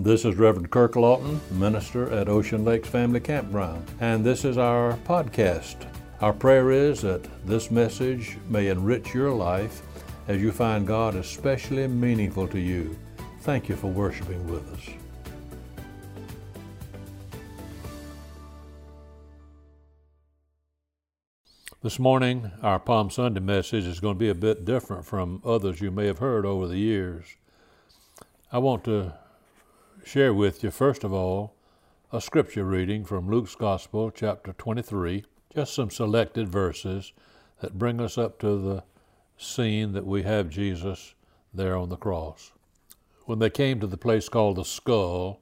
This is Reverend Kirk Lawton, minister at Ocean Lakes Family Campground, and this is our podcast. Our prayer is that this message may enrich your life as you find God especially meaningful to you. Thank you for worshiping with us. This morning, our Palm Sunday message is going to be a bit different from others you may have heard over the years. I want to share with you, first of all, a scripture reading from Luke's Gospel, chapter 23, just some selected verses that bring us up to the scene that we have Jesus there on the cross. When they came to the place called the skull,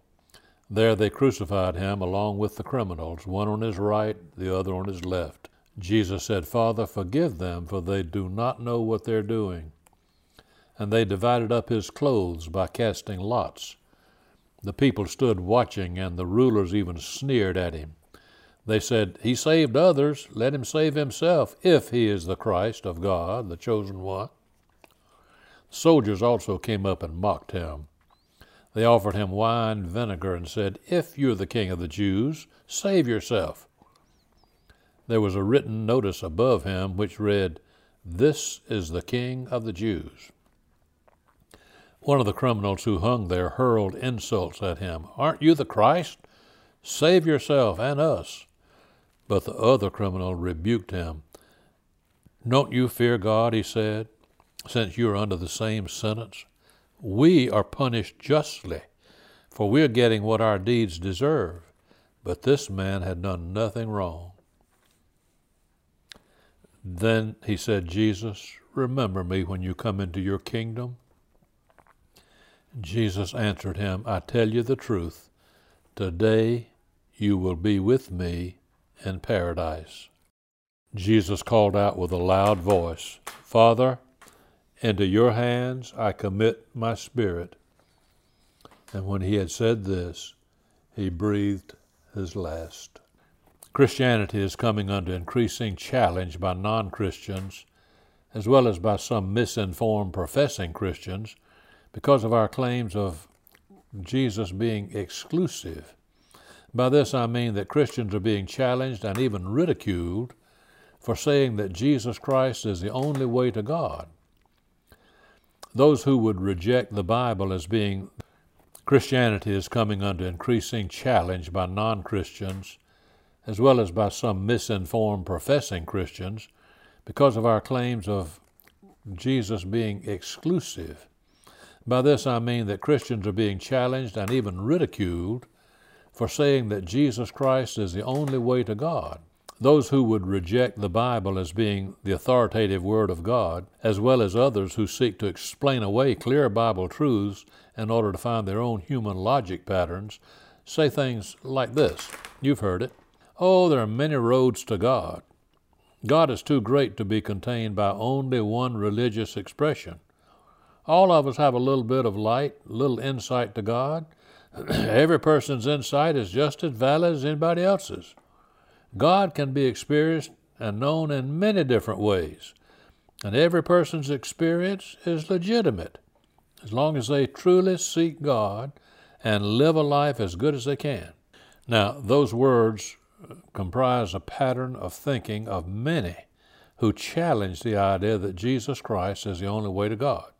there they crucified him along with the criminals, one on his right, the other on his left. Jesus said, Father, forgive them, for they do not know what they're doing. And they divided up his clothes by casting lots. The people stood watching, and the rulers even sneered at him. They said, He saved others, let him save himself, if he is the Christ of God, the chosen one. Soldiers also came up and mocked him. They offered him wine and vinegar and said, If you're the king of the Jews, save yourself. There was a written notice above him which read, This is the king of the Jews. One of the criminals who hung there hurled insults at him. Aren't you the Christ? Save yourself and us. But the other criminal rebuked him. Don't you fear God, he said, since you are under the same sentence? We are punished justly, for we are getting what our deeds deserve. But this man had done nothing wrong. Then he said, Jesus, remember me when you come into your kingdom. Jesus answered him, I tell you the truth. Today you will be with me in paradise. Jesus called out with a loud voice, Father, into your hands I commit my spirit. And when he had said this, he breathed his last. Christianity is coming under increasing challenge by non Christians, as well as by some misinformed professing Christians because of our claims of Jesus being exclusive. By this I mean that Christians are being challenged and even ridiculed for saying that Jesus Christ is the only way to God. Those who would reject the Bible as being Christianity is coming under increasing challenge by non Christians, as well as by some misinformed professing Christians, because of our claims of Jesus being exclusive. By this I mean that Christians are being challenged and even ridiculed for saying that Jesus Christ is the only way to God. Those who would reject the Bible as being the authoritative Word of God, as well as others who seek to explain away clear Bible truths in order to find their own human logic patterns, say things like this. You've heard it. Oh, there are many roads to God. God is too great to be contained by only one religious expression. All of us have a little bit of light, a little insight to God. Every person's insight is just as valid as anybody else's. God can be experienced and known in many different ways, and every person's experience is legitimate as long as they truly seek God and live a life as good as they can. Now, those words uh, comprise a pattern of thinking of many who challenge the idea that Jesus Christ is the only way to God.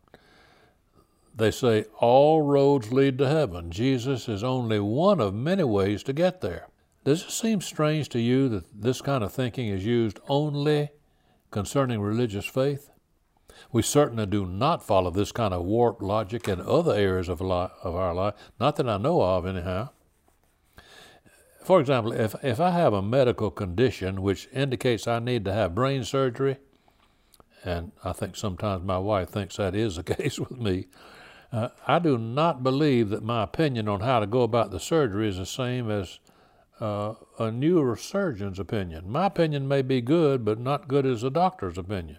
They say all roads lead to heaven. Jesus is only one of many ways to get there. Does it seem strange to you that this kind of thinking is used only concerning religious faith? We certainly do not follow this kind of warped logic in other areas of, li- of our life, not that I know of, anyhow. For example, if, if I have a medical condition which indicates I need to have brain surgery, and I think sometimes my wife thinks that is the case with me, uh, I do not believe that my opinion on how to go about the surgery is the same as uh, a neurosurgeon's opinion. My opinion may be good, but not good as a doctor's opinion.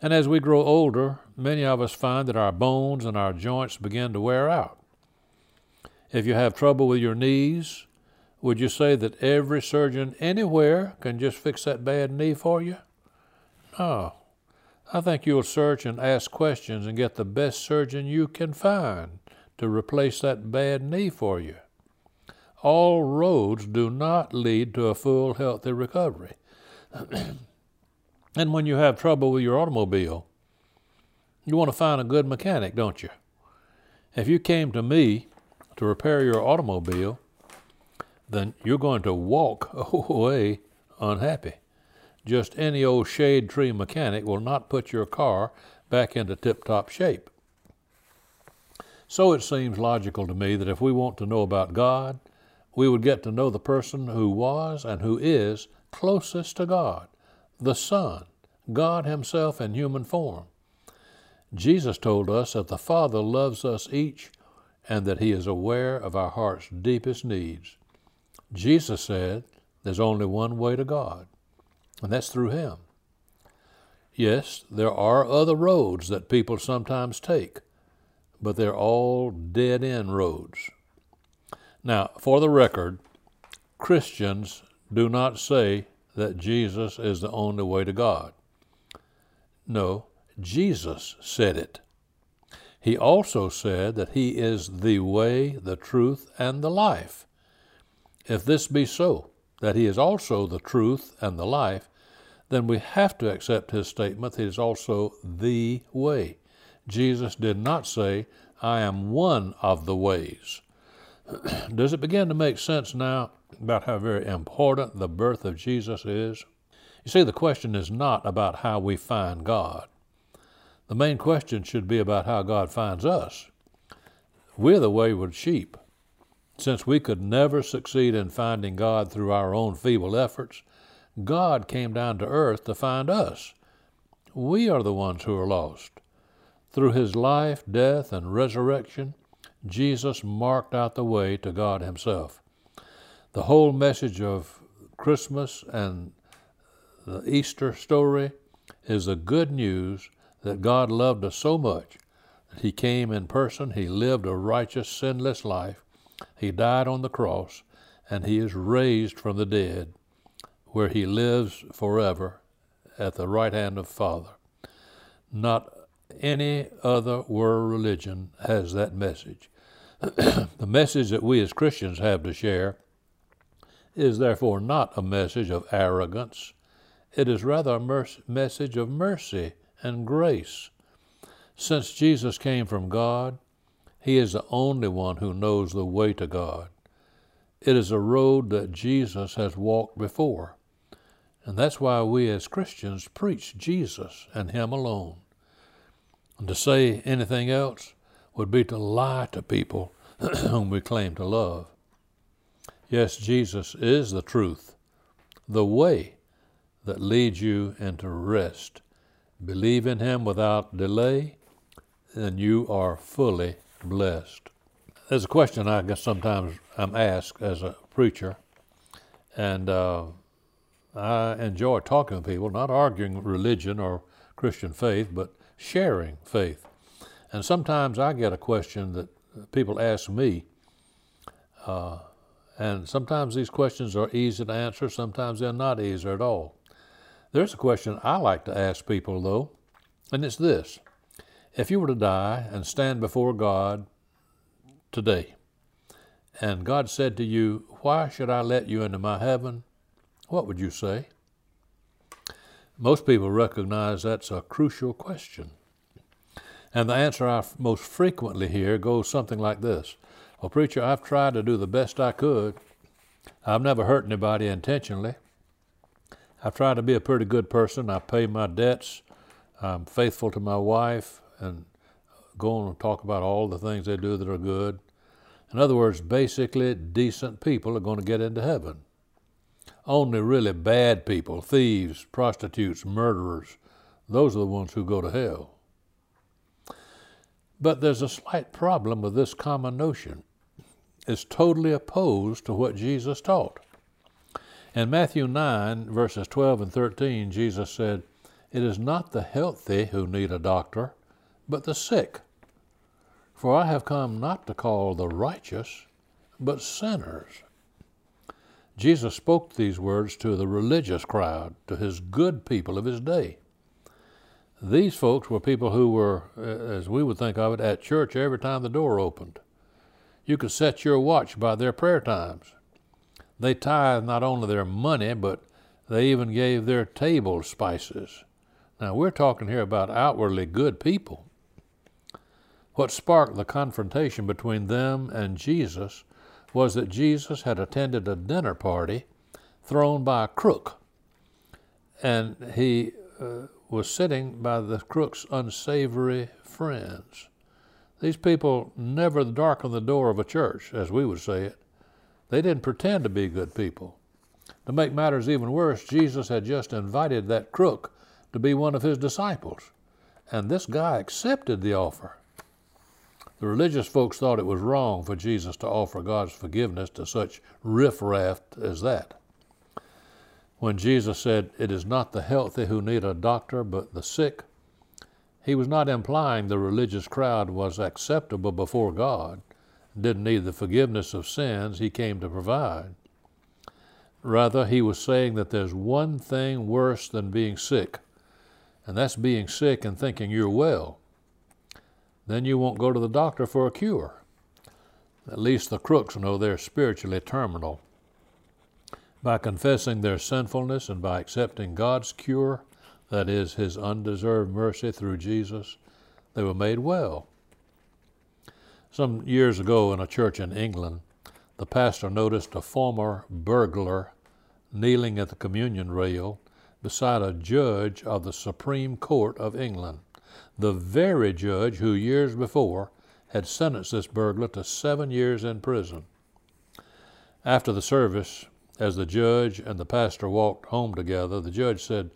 And as we grow older, many of us find that our bones and our joints begin to wear out. If you have trouble with your knees, would you say that every surgeon anywhere can just fix that bad knee for you? No. I think you'll search and ask questions and get the best surgeon you can find to replace that bad knee for you. All roads do not lead to a full, healthy recovery. and when you have trouble with your automobile, you want to find a good mechanic, don't you? If you came to me to repair your automobile, then you're going to walk away unhappy. Just any old shade tree mechanic will not put your car back into tip top shape. So it seems logical to me that if we want to know about God, we would get to know the person who was and who is closest to God, the Son, God Himself in human form. Jesus told us that the Father loves us each and that He is aware of our heart's deepest needs. Jesus said there's only one way to God, and that's through Him. Yes, there are other roads that people sometimes take, but they're all dead end roads. Now, for the record, Christians do not say that Jesus is the only way to God. No, Jesus said it. He also said that He is the way, the truth, and the life. If this be so, that He is also the truth and the life, then we have to accept His statement that He is also the way. Jesus did not say, I am one of the ways. Does it begin to make sense now about how very important the birth of Jesus is? You see, the question is not about how we find God. The main question should be about how God finds us. We're the wayward sheep. Since we could never succeed in finding God through our own feeble efforts, God came down to earth to find us. We are the ones who are lost. Through his life, death, and resurrection, Jesus marked out the way to God Himself. The whole message of Christmas and the Easter story is the good news that God loved us so much that He came in person, He lived a righteous, sinless life, He died on the cross, and He is raised from the dead, where He lives forever at the right hand of Father. Not any other world religion has that message. the message that we as Christians have to share is therefore not a message of arrogance. It is rather a mer- message of mercy and grace. Since Jesus came from God, He is the only one who knows the way to God. It is a road that Jesus has walked before. And that's why we as Christians preach Jesus and Him alone. And to say anything else would be to lie to people whom we claim to love. Yes, Jesus is the truth, the way that leads you into rest. Believe in Him without delay, and you are fully blessed. There's a question I guess sometimes I'm asked as a preacher, and uh, I enjoy talking to people, not arguing religion or Christian faith, but sharing faith. And sometimes I get a question that people ask me, uh, and sometimes these questions are easy to answer, sometimes they're not easy at all. There's a question I like to ask people, though, and it's this If you were to die and stand before God today, and God said to you, Why should I let you into my heaven? What would you say? Most people recognize that's a crucial question. And the answer I most frequently hear goes something like this Well, preacher, I've tried to do the best I could. I've never hurt anybody intentionally. I've tried to be a pretty good person. I pay my debts. I'm faithful to my wife and go on and talk about all the things they do that are good. In other words, basically, decent people are going to get into heaven. Only really bad people, thieves, prostitutes, murderers, those are the ones who go to hell. But there's a slight problem with this common notion. It's totally opposed to what Jesus taught. In Matthew 9, verses 12 and 13, Jesus said, It is not the healthy who need a doctor, but the sick. For I have come not to call the righteous, but sinners. Jesus spoke these words to the religious crowd, to his good people of his day. These folks were people who were, as we would think of it, at church every time the door opened. You could set your watch by their prayer times. They tithe not only their money, but they even gave their table spices. Now, we're talking here about outwardly good people. What sparked the confrontation between them and Jesus was that Jesus had attended a dinner party thrown by a crook, and he uh, was sitting by the crook's unsavory friends. These people never darkened the door of a church, as we would say it. They didn't pretend to be good people. To make matters even worse, Jesus had just invited that crook to be one of his disciples, and this guy accepted the offer. The religious folks thought it was wrong for Jesus to offer God's forgiveness to such riffraff as that. When Jesus said, It is not the healthy who need a doctor, but the sick, he was not implying the religious crowd was acceptable before God, didn't need the forgiveness of sins he came to provide. Rather, he was saying that there's one thing worse than being sick, and that's being sick and thinking you're well. Then you won't go to the doctor for a cure. At least the crooks know they're spiritually terminal. By confessing their sinfulness and by accepting God's cure, that is, his undeserved mercy through Jesus, they were made well. Some years ago in a church in England, the pastor noticed a former burglar kneeling at the communion rail beside a judge of the Supreme Court of England, the very judge who years before had sentenced this burglar to seven years in prison. After the service, as the judge and the pastor walked home together, the judge said,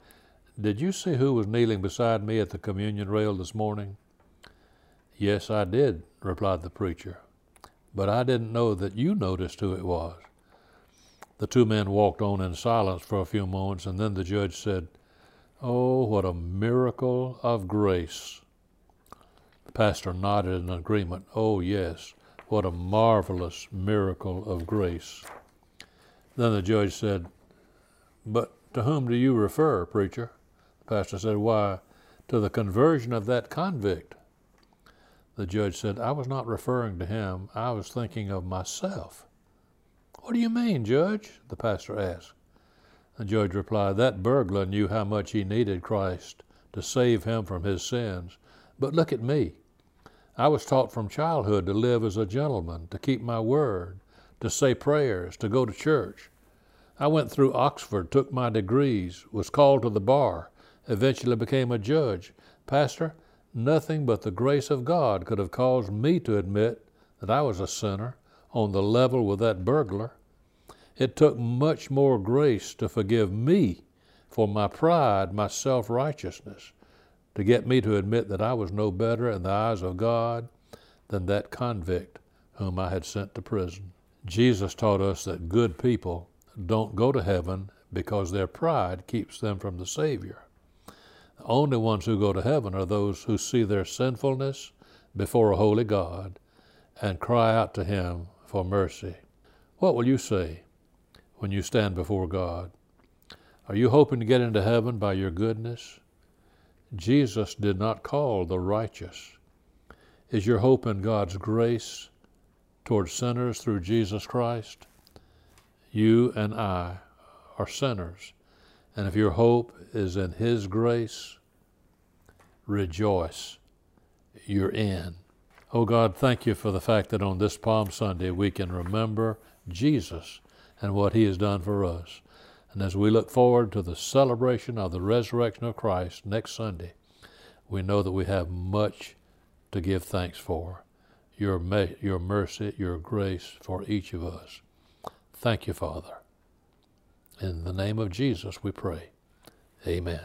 did you see who was kneeling beside me at the communion rail this morning? Yes, I did, replied the preacher, but I didn't know that you noticed who it was. The two men walked on in silence for a few moments, and then the judge said, Oh, what a miracle of grace. The pastor nodded in agreement. Oh, yes, what a marvelous miracle of grace. Then the judge said, But to whom do you refer, preacher? The pastor said, Why, to the conversion of that convict. The judge said, I was not referring to him, I was thinking of myself. What do you mean, Judge? the pastor asked. The judge replied, That burglar knew how much he needed Christ to save him from his sins. But look at me. I was taught from childhood to live as a gentleman, to keep my word, to say prayers, to go to church. I went through Oxford, took my degrees, was called to the bar, eventually became a judge. Pastor, nothing but the grace of God could have caused me to admit that I was a sinner on the level with that burglar. It took much more grace to forgive me for my pride, my self righteousness, to get me to admit that I was no better in the eyes of God than that convict whom I had sent to prison. Jesus taught us that good people don't go to heaven because their pride keeps them from the Savior. The only ones who go to heaven are those who see their sinfulness before a holy God and cry out to Him for mercy. What will you say when you stand before God? Are you hoping to get into heaven by your goodness? Jesus did not call the righteous. Is your hope in God's grace towards sinners through Jesus Christ? You and I are sinners. And if your hope is in His grace, rejoice. You're in. Oh God, thank you for the fact that on this Palm Sunday we can remember Jesus and what He has done for us. And as we look forward to the celebration of the resurrection of Christ next Sunday, we know that we have much to give thanks for. Your, your mercy, your grace for each of us. Thank you, Father. In the name of Jesus we pray. Amen.